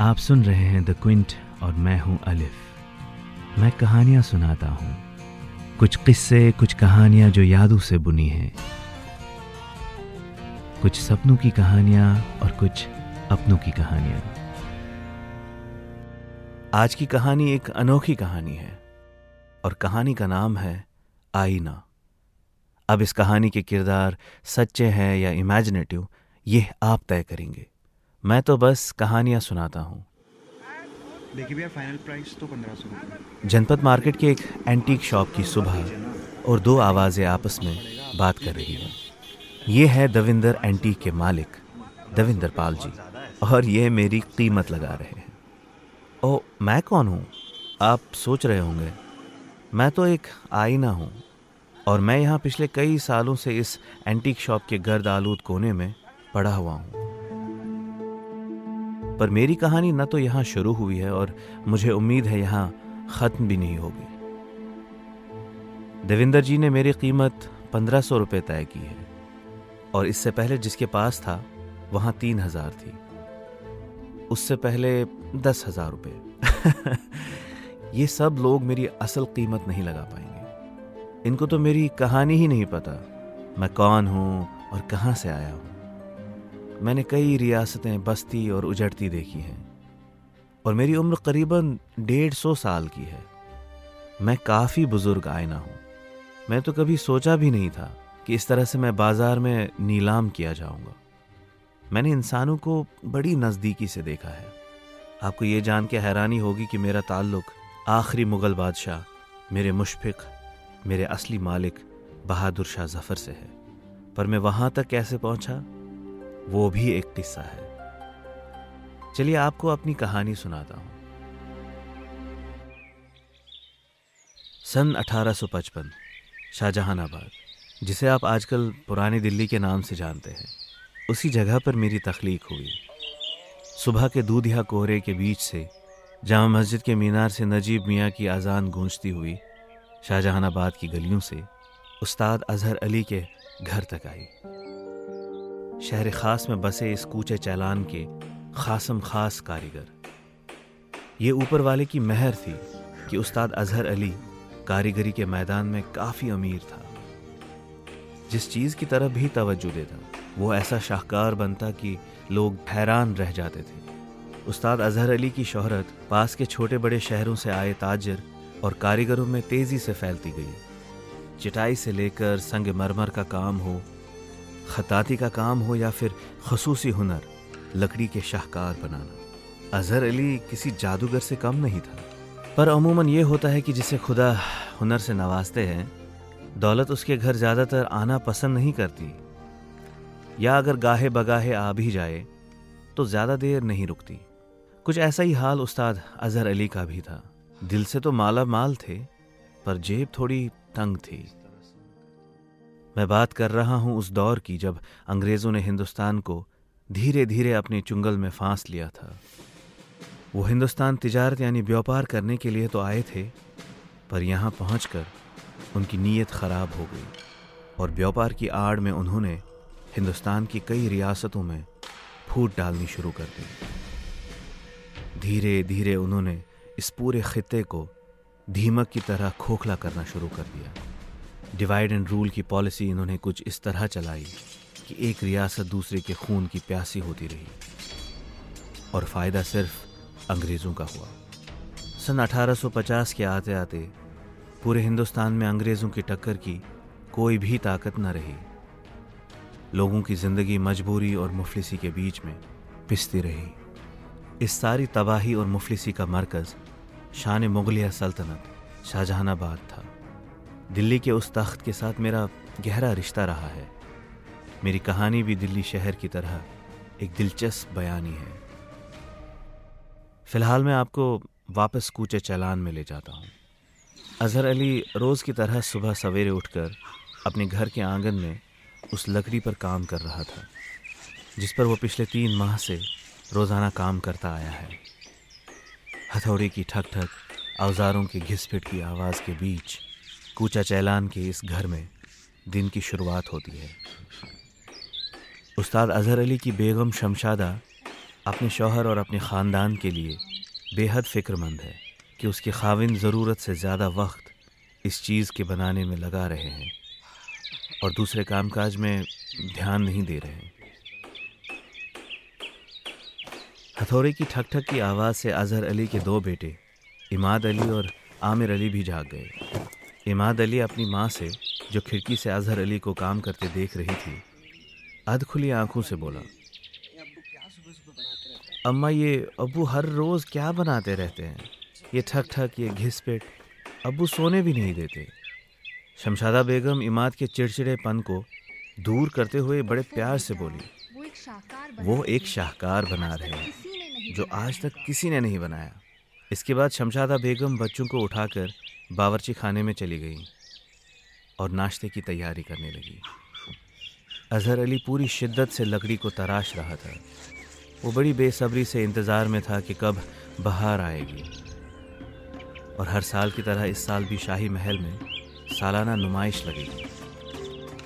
आप सुन रहे हैं द क्विंट और मैं हूँ अलिफ। मैं कहानियाँ सुनाता हूँ। कुछ किस्से, कुछ कहानियाँ जो यादों से बुनी हैं। कुछ सपनों की कहानियाँ और कुछ अपनों की कहानियाँ। आज की कहानी एक अनोखी कहानी है और कहानी का नाम है आईना। अब इस कहानी के किरदार सच्चे हैं या इमेजिनेटिव ये आप तय करेंगे। मैं तो बस कहानियाँ सुनाता हूँ। देखिए भैया फाइनल प्राइस तो पंद्रह सौ जनपद मार्केट के एक एंटीक शॉप की सुबह और दो आवाज़ें आपस में बात कर रही हैं। ये है दविंदर एंटीक के मालिक दविंदर पाल जी। और ये मेरी कीमत लगा रहे हैं। ओ मैं कौन हूँ? आप सोच रहे होंगे। मैं तो एक आईना हूँ। और मैं यहाँ पिछले कई सालों से इस एंटीक शॉप के गर्द आलूद कोने में पड़ा हुआ हूँ। पर मेरी कहानी न तो यहाँ शुरू हुई है और मुझे उम्मीद है यहाँ ख़त्म भी नहीं होगी। देविंदर जी ने मेरी कीमत पंद्रह सौ रुपये तय की है और इससे पहले जिसके पास था, वहाँ तीन हज़ार थी। उससे पहले दस हज़ार रुपये ये सब लोग मेरी असल कीमत नहीं लगा पाएँगे। इनको तो मेरी कहानी ही नहीं पता। मैं कौन हूँ और कहाँ से आया हूँ? मैंने कई रियासतें बस्ती और उजड़ती देखी हैं, और मेरी उम्र करीबन डेढ़ सौ साल की है। मैं काफ़ी बुज़ुर्ग आयना हूँ। मैं तो कभी सोचा भी नहीं था कि इस तरह से मैं बाज़ार में नीलाम किया जाऊँगा। मैंने इंसानों को बड़ी नज़दीकी से देखा है। आपको ये जान के हैरानी होगी कि मेरा ताल्लुक आखिरी मुग़ल बादशाह, मेरे मुशफ़िक, मेरे असली मालिक बहादुर शाह जफ़र से है। पर मैं वहाँ तक कैसे पहुँचा? वो भी एक किस्सा है। चलिए आपको अपनी कहानी सुनाता हूँ। सन 1855 शाहजहानाबाद, जिसे आप आजकल पुरानी दिल्ली के नाम से जानते हैं, उसी जगह पर मेरी तख्लीक हुई। सुबह के दूधिया कोहरे के बीच से, जामा मस्जिद के मीनार से नजीब मियाँ की आज़ान गूंजती हुई, शाहजहानाबाद की गलियों से, उस्ताद अजहर अली के घर तक आई। शहर ख़ास में बसे इस कूचे चैलान के खासम खास कारीगर। ये ऊपर वाले की महर थी कि उस्ताद अजहर अली कारीगरी के मैदान में काफ़ी अमीर था। जिस चीज़ की तरफ़ भी तवज्जो देता, वो ऐसा शाहकार बनता कि लोग हैरान रह जाते थे। उस्ताद अजहर अली की शोहरत पास के छोटे बड़े शहरों से आए ताजर और कारीगरों में तेज़ी से फैलती गई। चिटाई से लेकर संग मरमर का काम हो ख़ताती का काम हो या फिर खसूसी हुनर, लकड़ी के शाहकार बनाना। अजहर अली किसी जादूगर से कम नहीं था। पर अमूमन ये होता है कि जिसे खुदा हुनर से नवाजते हैं, दौलत उसके घर ज़्यादातर आना पसंद नहीं करती। या अगर गाहे बगाहे आ भी जाए तो ज़्यादा देर नहीं रुकती। कुछ ऐसा ही हाल उस्ताद अजहर अली का भी था। दिल से तो माला माल थे, पर जेब थोड़ी तंग थी। मैं बात कर रहा हूँ उस दौर की जब अंग्रेज़ों ने हिंदुस्तान को धीरे धीरे अपने चुंगल में फांस लिया था। वो हिंदुस्तान तिजारत यानी व्यापार करने के लिए तो आए थे, पर यहाँ पहुँच उनकी नीयत ख़राब हो गई और व्यापार की आड़ में उन्होंने हिंदुस्तान की कई रियासतों में फूट डालनी शुरू कर दी। धीरे धीरे उन्होंने इस पूरे खत्े को धीमक की तरह खोखला करना शुरू कर दिया। डिवाइड एंड रूल की पॉलिसी इन्होंने कुछ इस तरह चलाई कि एक रियासत दूसरे के खून की प्यासी होती रही। और फ़ायदा सिर्फ़ अंग्रेज़ों का हुआ। सन 1850 के आते आते पूरे हिंदुस्तान में अंग्रेज़ों की टक्कर की कोई भी ताकत न रही। लोगों की ज़िंदगी मजबूरी और मुफलिसी के बीच में पिसती रही। इस सारी तबाही और मुफलिसी का मरकज़ शान मुगलिया सल्तनत शाहजहानाबाद था। दिल्ली के उस तख्त के साथ मेरा गहरा रिश्ता रहा है। मेरी कहानी भी दिल्ली शहर की तरह एक दिलचस्प बयानी है। फ़िलहाल मैं आपको वापस कूचे चलान में ले जाता हूँ। अजहर अली रोज़ की तरह सुबह सवेरे उठकर अपने घर के आँगन में उस लकड़ी पर काम कर रहा था, जिस पर वो पिछले तीन माह से रोज़ाना काम करता आया है। हथौड़ी की ठक ठक औजारों की घिसपिट की आवाज़ के बीच कूचा चैलान के इस घर में दिन की शुरुआत होती है। उस्ताद अजहर अली की बेगम शमशादा अपने शौहर और अपने ख़ानदान के लिए बेहद फ़िक्रमंद है कि उसके खाविन ज़रूरत से ज़्यादा वक्त इस चीज़ के बनाने में लगा रहे हैं और दूसरे कामकाज में ध्यान नहीं दे रहे हैं। हथौड़े की ठक ठक की आवाज़ से अजहर अली के दो बेटे इमाद अली और आमिर अली भी जाग गए। इमाद अली अपनी माँ से, जो खिड़की से अजहर अली को काम करते देख रही थी, अध खुली आँखों से बोला, अम्मा, ये अबू हर रोज़ क्या बनाते रहते हैं? ये ठक ठक, ये घिस पेट अबू सोने भी नहीं देते। शमशादा बेगम इमाद के चिड़चिड़ेपन को दूर करते हुए बड़े प्यार से बोली, वो एक शाहकार बना रहे हैं, जो आज तक किसी ने नहीं बनाया। इसके बाद शमशादा बेगम बच्चों को उठाकर बावरची खाने में चली गई और नाश्ते की तैयारी करने लगी। अजहर अली पूरी शिद्दत से लकड़ी को तराश रहा था। वो बड़ी बेसब्री से इंतज़ार में था कि कब बहार आएगी। और हर साल की तरह इस साल भी शाही महल में सालाना नुमाइश लगेगी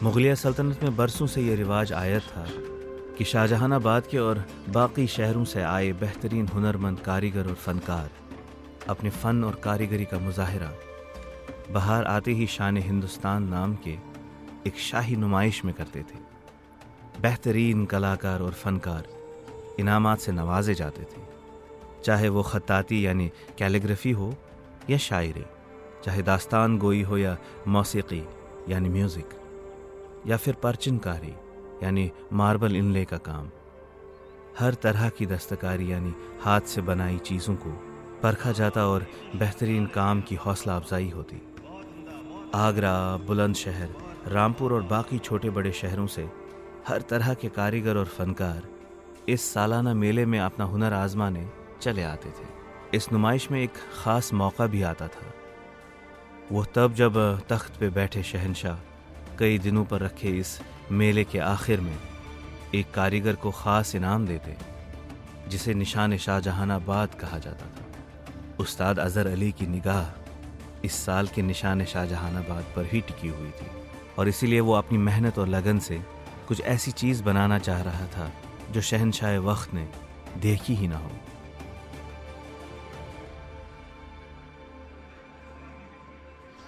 मुगलिया सल्तनत में बरसों से ये रिवाज आया था कि शाहजहानाबाद के और बाकी शहरों से आए बेहतरीन हुनरमंद कारीगर और फनकार अपने फ़न और कारीगरी का मुजाहरा बाहर आते ही शान हिंदुस्तान नाम के एक शाही नुमाइश में करते थे। बेहतरीन कलाकार और फनकार इनामात से नवाजे जाते थे। चाहे वो ख़त्ताती यानी कैलीग्राफी हो या शायरी, चाहे दास्तान गोई हो या मौसीकी यानी म्यूज़िक, या फिर परचनकारी यानी मार्बल इनले का काम। हर तरह की दस्तकारी यानी हाथ से बनाई चीज़ों को परखा जाता और बेहतरीन काम की हौसला अफजाई होती। आगरा, बुलंदशहर, रामपुर और बाकी छोटे बड़े शहरों से हर तरह के कारीगर और फनकार इस सालाना मेले में अपना हुनर आजमाने चले आते थे। इस नुमाइश में एक ख़ास मौका भी आता था। वह तब जब तख्त पे बैठे शहनशाह कई दिनों पर रखे इस मेले के आखिर में एक कारीगर को ख़ास इनाम देते, जिसे निशान शाहजहानाबाद कहा जाता था। उस्ताद अज़हर अली की निगाह इस साल के निशान शाहजहानाबाद पर ही टिकी हुई थी। और इसीलिए वो अपनी मेहनत और लगन से कुछ ऐसी चीज़ बनाना चाह रहा था, जो शहनशाह वक्त ने देखी ही ना हो।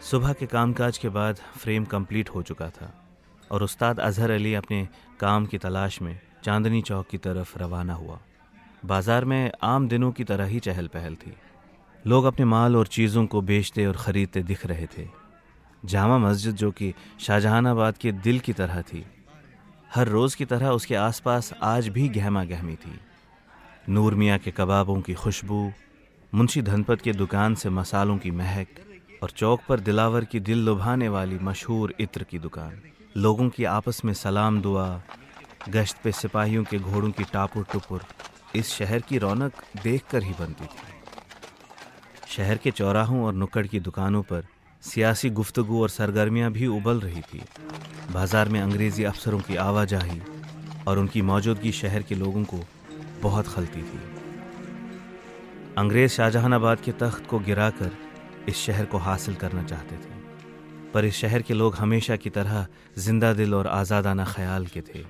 सुबह के कामकाज के बाद फ्रेम कंप्लीट हो चुका था, और उस्ताद अजहर अली अपने काम की तलाश में चांदनी चौक की तरफ़ रवाना हुआ। बाज़ार में आम दिनों की तरह ही चहल पहल थी। लोग अपने माल और चीज़ों को बेचते और ख़रीदते दिख रहे थे। जामा मस्जिद जो कि शाहजहानाबाद के दिल की तरह थी, हर रोज़ की तरह उसके आसपास आज भी गहमा गहमी थी। नूर मियाँ के कबाबों की खुशबू, मुंशी धनपत के दुकान से मसालों की महक और चौक पर दिलावर की दिल लुभाने वाली मशहूर इत्र की दुकान। लोगों की आपस में सलाम दुआ, गश्त पे सिपाहियों के घोड़ों की टापुर टुपुर इस शहर की रौनक देखकर ही बनती थी। शहर के चौराहों और नुक्कड़ की दुकानों पर सियासी गुफ्तगु और सरगर्मियाँ भी उबल रही थी। बाज़ार में अंग्रेज़ी अफसरों की आवाजाही और उनकी मौजूदगी शहर के लोगों को बहुत खलती थी। अंग्रेज़ शाहजहानाबाद के तख्त को गिराकर इस शहर को हासिल करना चाहते थे, पर इस शहर के लोग हमेशा की तरह ज़िंदा दिल और आज़ादाना ख्याल के थे।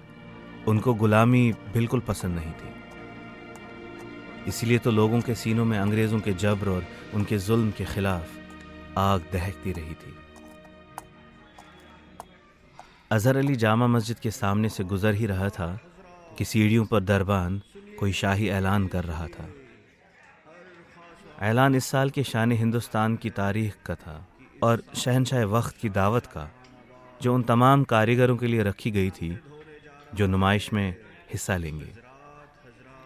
उनको गुलामी बिल्कुल पसंद नहीं थी। इसलिए तो लोगों के सीनों में अंग्रेज़ों के जबर और उनके जुल्म के खिलाफ आग दहकती रही थी। अजहर अली जामा मस्जिद के सामने से गुजर ही रहा था कि सीढ़ियों पर दरबान कोई शाही ऐलान कर रहा था। ऐलान इस साल के शान हिंदुस्तान की तारीख का था और शहनशाह वक्त की दावत का, जो उन तमाम कारीगरों के लिए रखी गई थी, जो नुमाइश में हिस्सा लेंगे।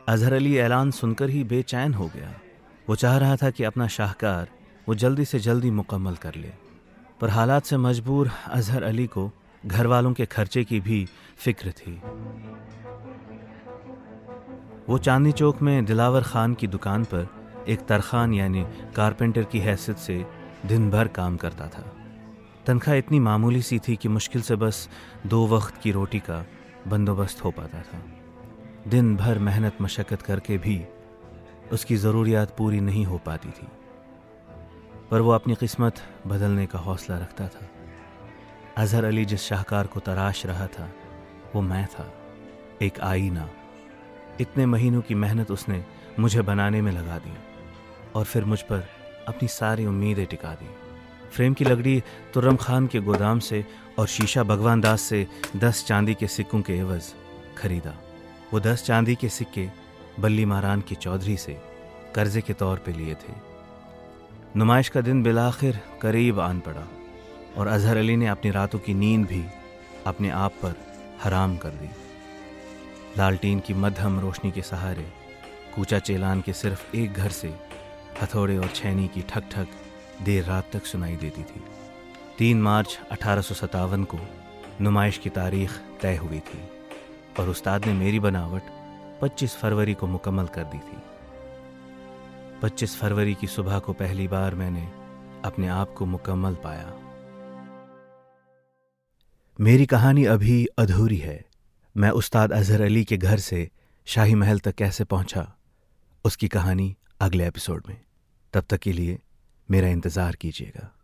अजहर अली ऐलान सुनकर ही बेचैन हो गया। वो चाह रहा था कि अपना शाहकार वो जल्दी से जल्दी मुकम्मल कर ले। पर हालात से मजबूर अजहर अली को घर वालों के खर्चे की भी फ़िक्र थी। वो चांदनी चौक में दिलावर खान की दुकान पर एक तरखान यानी कारपेंटर की हैसियत से दिन भर काम करता था। तनख्वाह इतनी मामूली सी थी कि मुश्किल से बस दो वक्त की रोटी का बंदोबस्त हो पाता था। दिन भर मेहनत मशक्क़त करके भी उसकी ज़रूरियात पूरी नहीं हो पाती थी। पर वो अपनी किस्मत बदलने का हौसला रखता था। अजहर अली जिस शाहकार को तराश रहा था, वो मैं था, एक आईना। इतने महीनों की मेहनत उसने मुझे बनाने में लगा दी और फिर मुझ पर अपनी सारी उम्मीदें टिका दी। फ्रेम की लकड़ी तुर्रम खान के गोदाम से और शीशा भगवान दास से दस चांदी के सिक्कों के एवज खरीदा। वो दस चांदी के सिक्के बल्ली महारान की चौधरी से कर्जे के तौर पे लिए थे। नुमाइश का दिन बिलाखिर करीब आन पड़ा और अजहर अली ने अपनी रातों की नींद भी अपने आप पर हराम कर दी। लालटीन की मध्यम रोशनी के सहारे कूचा चेलान के सिर्फ़ एक घर से हथौड़े और छैनी की ठक ठक देर रात तक सुनाई देती थी। तीन मार्च अठारह सौ सतावन को नुमाइश की तारीख तय हुई थी। और उस्ताद ने मेरी बनावट 25 फरवरी को मुकम्मल कर दी थी। 25 फरवरी की सुबह को पहली बार मैंने अपने आप को मुकम्मल पाया। मेरी कहानी अभी अधूरी है। मैं उस्ताद अजहर अली के घर से शाही महल तक कैसे पहुँचा, उसकी कहानी अगले एपिसोड में। तब तक के लिए मेरा इंतज़ार कीजिएगा।